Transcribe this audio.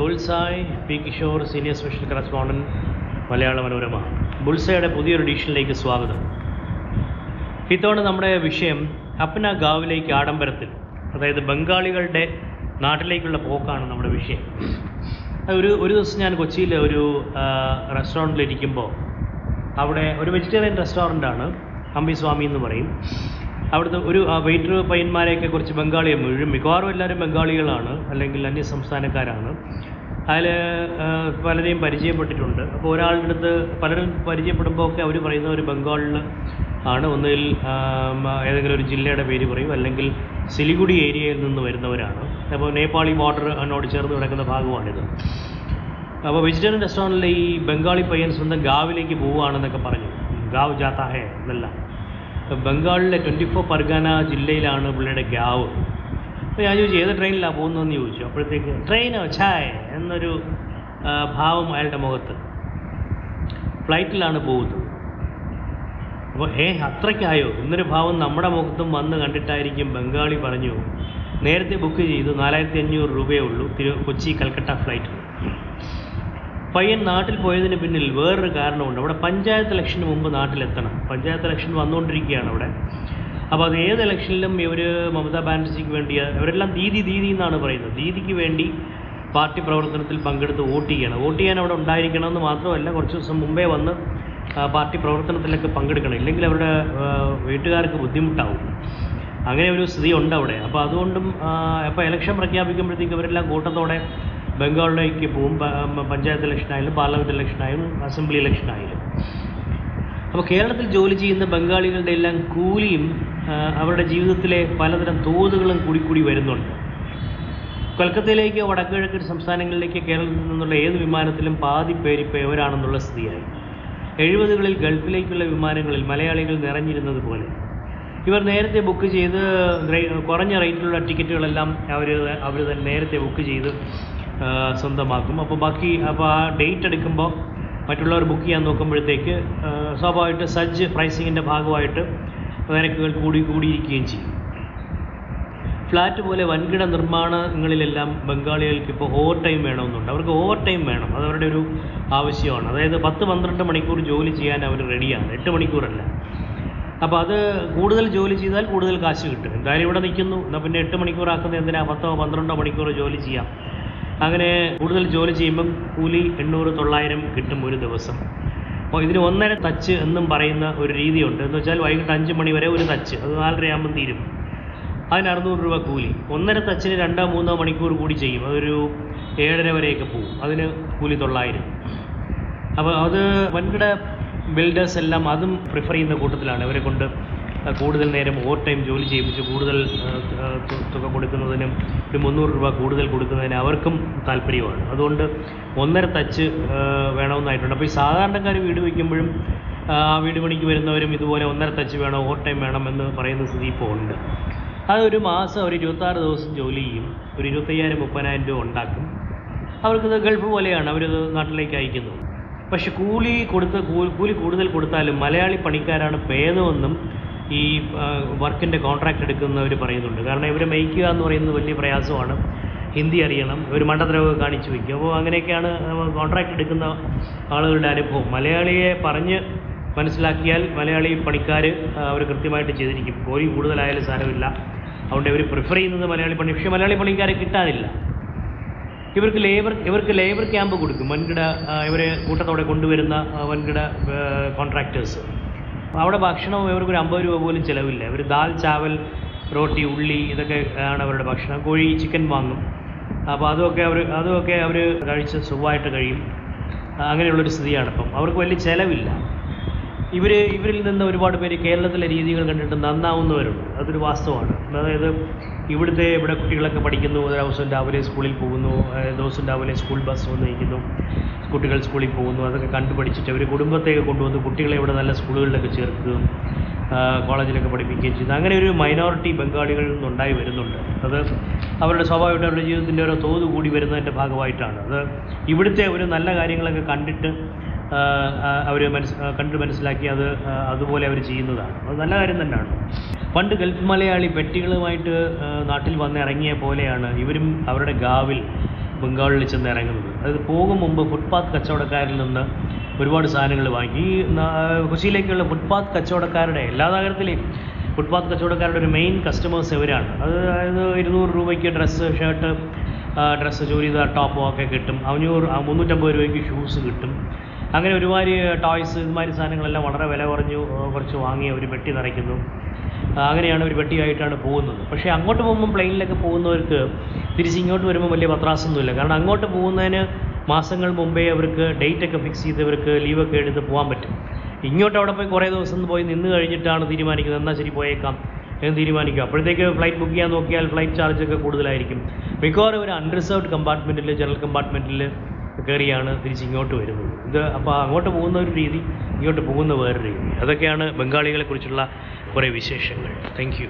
Bulsai P Kishore senior special correspondent Malayala Manorama. ബുൾസയുടെ പുതിയൊരു എഡിഷനിലേക്ക് സ്വാഗതം. ഇത്തവണ നമ്മുടെ വിഷയം അപ്ന ഗാവിലേക്ക് ആഡംബരത്തിൽ അതായത് ബംഗാളികളുടെ നാട്ടിലേക്കുള്ള പോക്കാണ് നമ്മുടെ വിഷയം. ഒരു ഒരു ദിവസം ഞാൻ കൊച്ചിയിൽ ഒരു റെസ്റ്റോറന്റിലിരിക്കുമ്പോൾ അവിടെ ഒരു വെജിറ്റേറിയൻ റെസ്റ്റോറന്റാണ് അമ്പി സ്വാമി എന്ന് പറയും. അവിടുത്തെ ഒരു വെയിറ്റർ പയ്യന്മാരെയൊക്കെ കുറച്ച് ബംഗാളിയെ മുഴുവൻ മിക്കവാറും എല്ലാവരും ബംഗാളികളാണ് അല്ലെങ്കിൽ അന്യ സംസ്ഥാനക്കാരാണ്. അതിൽ പലരെയും പരിചയപ്പെട്ടിട്ടുണ്ട്. അപ്പോൾ ഒരാളുടെ അടുത്ത് പലരും പരിചയപ്പെടുമ്പോൾ ഒക്കെ അവർ പറയുന്ന ഒരു ബംഗാളിൽ ആണ്. ഒന്നുകിൽ ഏതെങ്കിലും ഒരു ജില്ലയുടെ പേര് പറയും. അല്ലെങ്കിൽ സിലിഗുഡി ഏരിയയിൽ നിന്ന് വരുന്നവരാണ്. അപ്പോൾ നേപ്പാളി ബോർഡർ എന്നോട് ചേർന്ന് കിടക്കുന്ന ഭാഗമാണിത്. അപ്പോൾ വെജിറ്റേറിയൻ റെസ്റ്റോറന്റിൽ ഈ ബംഗാളി പയ്യൻ സ്വന്തം ഗാവിലേക്ക് പോവുകയാണെന്നൊക്കെ പറഞ്ഞു. ഗാവ് ജാത്താ ഹേ എന്നെല്ലാം. ബംഗാളിലെ ട്വന്റി ഫോർ പർഗാന ജില്ലയിലാണ് പുള്ളിയുടെ ഗാവ്. അപ്പോൾ ഞാൻ ചോദിച്ചു ഏത് ട്രെയിനിലാണ് പോകുന്നതെന്ന് ചോദിച്ചു. അപ്പോഴത്തേക്ക് ട്രെയിനോ ഛായ എന്നൊരു ഭാവം അയാളുടെ മുഖത്ത്. ഫ്ലൈറ്റിലാണ് പോകുന്നത്. അപ്പോൾ ഏ അത്രയ്ക്കായോ? എന്നൊരു ഭാവം നമ്മുടെ മുഖത്തും വന്ന് കണ്ടിട്ടായിരിക്കും ബംഗാളി പറഞ്ഞു. നേരത്തെ ബുക്ക് ചെയ്തു നാലായിരത്തി അഞ്ഞൂറ് രൂപയേ ഉള്ളൂ തിരു കൊച്ചി കൽക്കട്ട ഫ്ലൈറ്റ് പയ്യൻ നാട്ടിൽ പോയതിന് പിന്നിൽ വേറൊരു കാരണമുണ്ട്. അവിടെ പഞ്ചായത്ത് ഇലക്ഷന് മുമ്പ് നാട്ടിലെത്തണം. പഞ്ചായത്ത് ഇലക്ഷൻ വന്നുകൊണ്ടിരിക്കുകയാണ് അവിടെ. അപ്പോൾ അത് ഏത് ഇലക്ഷനിലും ഇവർ മമതാ ബാനർജിക്ക് വേണ്ടി അവരെല്ലാം ദീദി ദീദി എന്നാണ് പറയുന്നത്. ദീദിക്ക് വേണ്ടി പാർട്ടി പ്രവർത്തനത്തിൽ പങ്കെടുത്ത് വോട്ട് ചെയ്യണം. വോട്ട് ചെയ്യാൻ അവിടെ ഉണ്ടായിരിക്കണമെന്ന് മാത്രമല്ല കുറച്ച് ദിവസം മുമ്പേ വന്ന് പാർട്ടി പ്രവർത്തനത്തിലൊക്കെ പങ്കെടുക്കണം. ഇല്ലെങ്കിൽ അവരുടെ വീട്ടുകാർക്ക് ബുദ്ധിമുട്ടാവും. അങ്ങനെ ഒരു സ്ഥിതി ഉണ്ട് അവിടെ. അപ്പോൾ അതുകൊണ്ടും അപ്പോൾ ഇലക്ഷൻ പ്രഖ്യാപിക്കുമ്പോഴത്തേക്ക് ഇവരെല്ലാം കൂട്ടത്തോടെ ബംഗാളിലേക്ക് പോവും. പഞ്ചായത്ത് ഇലക്ഷനായാലും പാർലമെന്റ് ഇലക്ഷനായാലും അസംബ്ലി ഇലക്ഷനായാലും. അപ്പോൾ കേരളത്തിൽ ജോലി ചെയ്യുന്ന ബംഗാളികളുടെ എല്ലാം കൂലിയും അവരുടെ ജീവിതത്തിലെ പലതരം തോതുകളും കൂടി കൂടി വരുന്നുണ്ട്. കൊൽക്കത്തയിലേക്കോ വടക്കുകിഴക്കൻ സംസ്ഥാനങ്ങളിലേക്ക് കേരളത്തിൽ നിന്നുള്ള ഏത് വിമാനത്തിലും പാതി പേര് ഇപ്പോൾ എവരാണെന്നുള്ള സ്ഥിതിയായി. എഴുപതുകളിൽ ഗൾഫിലേക്കുള്ള വിമാനങ്ങളിൽ മലയാളികൾ നിറഞ്ഞിരുന്നത് പോലെ. ഇവർ നേരത്തെ ബുക്ക് ചെയ്ത് കുറഞ്ഞ റേറ്റിലുള്ള ടിക്കറ്റുകളെല്ലാം അവർ അവർ തന്നെ നേരത്തെ ബുക്ക് ചെയ്ത് സ്വന്തമാക്കും. അപ്പോൾ ബാക്കി അപ്പോൾ ആ ഡേറ്റ് എടുക്കുമ്പോൾ മറ്റുള്ളവർ ബുക്ക് ചെയ്യാൻ നോക്കുമ്പോഴത്തേക്ക് സ്വാഭാവികമായിട്ട് സജ്ജ് പ്രൈസിങ്ങിന്റെ ഭാഗമായിട്ട് നിരക്കുകൾ കൂടി കൂടിയിരിക്കുകയും ചെയ്യും. ഫ്ലാറ്റ് പോലെ വൻകിട നിർമ്മാണങ്ങളിലെല്ലാം ബംഗാളികൾക്ക് ഇപ്പോൾ ഓവർ ടൈം വേണമെന്നുണ്ട്. അവർക്ക് ഓവർ ടൈം വേണം. അത് അവരുടെ ഒരു ആവശ്യമാണ്. അതായത് പത്ത് പന്ത്രണ്ട് മണിക്കൂർ ജോലി ചെയ്യാൻ അവർ റെഡിയാണ് എട്ട് മണിക്കൂറല്ല. അപ്പോൾ അത് കൂടുതൽ ജോലി ചെയ്താൽ കൂടുതൽ കാശ് കിട്ടും. എന്തായാലും ഇവിടെ നിൽക്കുന്നു. എന്നാൽ പിന്നെ എട്ട് മണിക്കൂർ ആക്കുന്നത് എന്തിനാ? പത്തോ പന്ത്രണ്ടോ മണിക്കൂർ ജോലി ചെയ്യാം. അങ്ങനെ കൂടുതൽ ജോലി ചെയ്യുമ്പം കൂലി എണ്ണൂറ് തൊള്ളായിരം കിട്ടും ഒരു ദിവസം. അപ്പോൾ ഇതിന് ഒന്നര തച്ച് എന്നും പറയുന്ന ഒരു രീതിയുണ്ട്. എന്ന് വെച്ചാൽ വൈകിട്ട് അഞ്ച് മണി വരെ ഒരു തച്ച് അത് നാലരയാകുമ്പം തീരും. അതിന് അറുന്നൂറ് രൂപ കൂലി. ഒന്നര തച്ചിന് രണ്ടോ മൂന്നോ മണിക്കൂർ കൂടി ചെയ്യും. അതൊരു ഏഴര വരെയൊക്കെ പോകും അതിന് കൂലി തൊള്ളായിരം. അപ്പോൾ അത് വൻകിട ബിൽഡേഴ്സ് എല്ലാം അതും പ്രിഫർ ചെയ്യുന്ന കൂട്ടത്തിലാണ്. ഇവരെ കൊണ്ട് കൂടുതൽ നേരം ഓവർ ടൈം ജോലി ചെയ്യിപ്പിച്ച് കൂടുതൽ തുക കൊടുക്കുന്നതിനും ഒരു മുന്നൂറ് രൂപ കൂടുതൽ കൊടുക്കുന്നതിന് അവർക്കും താല്പര്യമാണ്. അതുകൊണ്ട് ഒന്നര തച്ച് വേണമെന്നായിട്ടുണ്ട്. അപ്പോൾ ഈ സാധാരണക്കാർ വീട് വയ്ക്കുമ്പോഴും ആ വീട് പണിക്ക് വരുന്നവരും ഇതുപോലെ ഒന്നര തച്ച് വേണം ഓവർ ടൈം വേണം എന്ന് പറയുന്ന സ്ഥിതി ഇപ്പോൾ ഉണ്ട്. അതൊരു മാസം ഒരു ഇരുപത്താറ് ദിവസം ജോലി ചെയ്യും. ഒരു ഇരുപത്തയ്യായിരം മുപ്പതിനായിരം രൂപ ഉണ്ടാക്കും. അവർക്കിത് ഗൾഫ് പോലെയാണ്. അവരിത് നാട്ടിലേക്ക് അയക്കുന്നു. പക്ഷെ കൂലി കൊടുത്ത് കൂലി കൂടുതൽ കൊടുത്താലും മലയാളി പണിക്കാരാണ് ഭേദമെന്നും ഈ വർക്കിന്റെ കോൺട്രാക്റ്റ് എടുക്കുന്നവർ പറയുന്നുണ്ട്. കാരണം ഇവരെ മേയ്ക്കുക എന്ന് പറയുന്നത് വലിയ പ്രയാസമാണ്. ഹിന്ദി അറിയണം. ഒരു മണ്ടത്തരമൊക്കെ കാണിച്ചു വയ്ക്കും അപ്പോൾ അങ്ങനെയൊക്കെയാണ് കോൺട്രാക്റ്റ് എടുക്കുന്ന ആളുകളുടെ അനുഭവം. മലയാളിയെ പറഞ്ഞ് മനസ്സിലാക്കിയാൽ മലയാളി പണിക്കാർ അവർ കൃത്യമായിട്ട് ചെയ്തിരിക്കും. കൂലി കൂടുതലായാലും സാരമില്ല. അതുകൊണ്ട് ഇവർ പ്രിഫർ ചെയ്യുന്നത് മലയാളി പണി. പക്ഷേ മലയാളി പണിക്കാരെ കിട്ടാനില്ല ഇവർക്ക് ലേബർ ഇവർക്ക് ലേബർ ക്യാമ്പ് കൊടുക്കും. വൻകിട ഇവരെ കൂട്ടത്തോടെ കൊണ്ടുവരുന്ന വൻകിട കോൺട്രാക്ടേഴ്സ് അവിടെ ഭക്ഷണം ഇവർക്ക് ഒരു അമ്പത് രൂപ പോലും ചിലവില്ല. ഇവർ ദാൽ ചാവൽ റോട്ടി ഉള്ളി ഇതൊക്കെ ആണ് അവരുടെ ഭക്ഷണം. കോഴി ചിക്കൻ വാങ്ങും. അപ്പോൾ അതുമൊക്കെ അവർ അതുമൊക്കെ അവർ കഴിച്ച് സുഖമായിട്ട് കഴിയും. അങ്ങനെയുള്ളൊരു സ്ഥിതിയാണ് ഇപ്പം. അവർക്ക് വലിയ ചിലവില്ല. ഇവർ ഇവരിൽ നിന്ന് ഒരുപാട് പേര് കേരളത്തിലെ രീതികൾ കണ്ടിട്ട് നന്നാവുന്നവരുണ്ട് അതൊരു വാസ്തവമാണ്. അതായത് ഇവിടുത്തെ ഇവിടെ കുട്ടികളൊക്കെ പഠിക്കുന്നു. ദിവസം രാവിലെ സ്കൂളിൽ പോകുന്നു. ദിവസം രാവിലെ സ്കൂൾ ബസ് വന്ന് കുട്ടികൾ സ്കൂളിൽ പോകുന്നു. അതൊക്കെ കണ്ടു പഠിച്ചിട്ട് അവർ കുടുംബത്തേക്ക് കൊണ്ടുവന്ന് കുട്ടികളെ ഇവിടെ നല്ല സ്കൂളുകളിലൊക്കെ ചേർക്കുകയും കോളേജിലൊക്കെ പഠിപ്പിക്കുകയും ചെയ്യുന്നു അങ്ങനെ ഒരു മൈനോറിറ്റി ബംഗാളികളിൽ നിന്നുണ്ടായി വരുന്നുണ്ട്. അത് അവരുടെ സ്വാഭാവികമായിട്ട് അവരുടെ ജീവിതത്തിന്റെ ഓരോ തോത് കൂടി വരുന്നതിന്റെ ഭാഗമായിട്ടാണ്. അത് ഇവിടുത്തെ ഒരു നല്ല കാര്യങ്ങളൊക്കെ കണ്ടിട്ട് അവർ മനസ് കണ്ട് മനസ്സിലാക്കി അത് അതുപോലെ അവർ ചെയ്യുന്നതാണ്. അത് നല്ല കാര്യം തന്നെയാണ്. പണ്ട് ഗൾഫ് മലയാളി പെട്ടികളുമായിട്ട് നാട്ടിൽ വന്ന് ഇറങ്ങിയ പോലെയാണ് ഇവരും അവരുടെ ഗാവിൽ ബംഗാളിൽ ചെന്ന് ഇറങ്ങുന്നത്. അതായത് പോകും മുമ്പ് ഫുട്പാത്ത് കച്ചവടക്കാരിൽ നിന്ന് ഒരുപാട് സാധനങ്ങൾ വാങ്ങി. ഈ കൊച്ചിയിലേക്കുള്ള ഫുട്പാത്ത് കച്ചവടക്കാരുടെ എല്ലാ നഗരത്തിലെയും ഫുട്പാത്ത് കച്ചവടക്കാരുടെ ഒരു മെയിൻ കസ്റ്റമേഴ്സ് ഇവരാണ്. അത് അതായത് ഇരുന്നൂറ് രൂപയ്ക്ക് ഡ്രസ്സ് ഷർട്ട് ഡ്രസ്സ് ചൂരിദാർ ടോപ്പോ ഒക്കെ കിട്ടും. അഞ്ഞൂറ് മുന്നൂറ്റമ്പത് രൂപയ്ക്ക് ഷൂസ് കിട്ടും. അങ്ങനെ ഒരുമാതിരി ടോയ്സ് ഇതുമാതിരി സാധനങ്ങളെല്ലാം വളരെ വില കുറഞ്ഞു കുറച്ച് വാങ്ങി അവർ പെട്ടി നിറയ്ക്കുന്നു. അങ്ങനെയാണ് ഒരു പെട്ടിയായിട്ടാണ് പോകുന്നത്. പക്ഷേ അങ്ങോട്ട് പോകുമ്പോൾ പ്ലെയിനിലൊക്കെ പോകുന്നവർക്ക് തിരിച്ച് ഇങ്ങോട്ട് വരുമ്പോൾ വലിയ പത്രാസൊന്നുമില്ല. കാരണം അങ്ങോട്ട് പോകുന്നതിന് മാസങ്ങൾ മുമ്പേ അവർക്ക് ഡേറ്റൊക്കെ ഫിക്സ് ചെയ്ത് അവർക്ക് ലീവൊക്കെ എടുത്ത് പോകാൻ പറ്റും. ഇങ്ങോട്ട് അവിടെ പോയി കുറേ ദിവസം പോയി നിന്ന് കഴിഞ്ഞിട്ടാണ് തീരുമാനിക്കുന്നത്. എന്നാൽ ശരി പോയേക്കാം. എന്ന് തീരുമാനിക്കും. അപ്പോഴത്തേക്ക് ഫ്ലൈറ്റ് ബുക്ക് ചെയ്യാൻ നോക്കിയാൽ ഫ്ലൈറ്റ് ചാർജൊക്കെ കൂടുതലായിരിക്കും. മിക്കവാറും ഒരു അൺറിസർവ്ഡ് കമ്പാർട്ട്മെന്റിൽ ജനറൽ കമ്പാർട്ട്മെന്റിൽ കയറിയാണ് തിരിച്ച് ഇങ്ങോട്ട് വരുന്നത്. ഇത് അപ്പോൾ അങ്ങോട്ട് പോകുന്ന ഒരു രീതി ഇങ്ങോട്ട് പോകുന്ന വേറൊരു രീതി. അതൊക്കെയാണ് ബംഗാളികളെക്കുറിച്ചുള്ള குறை விசேஷங்கள் தேங்க்யூ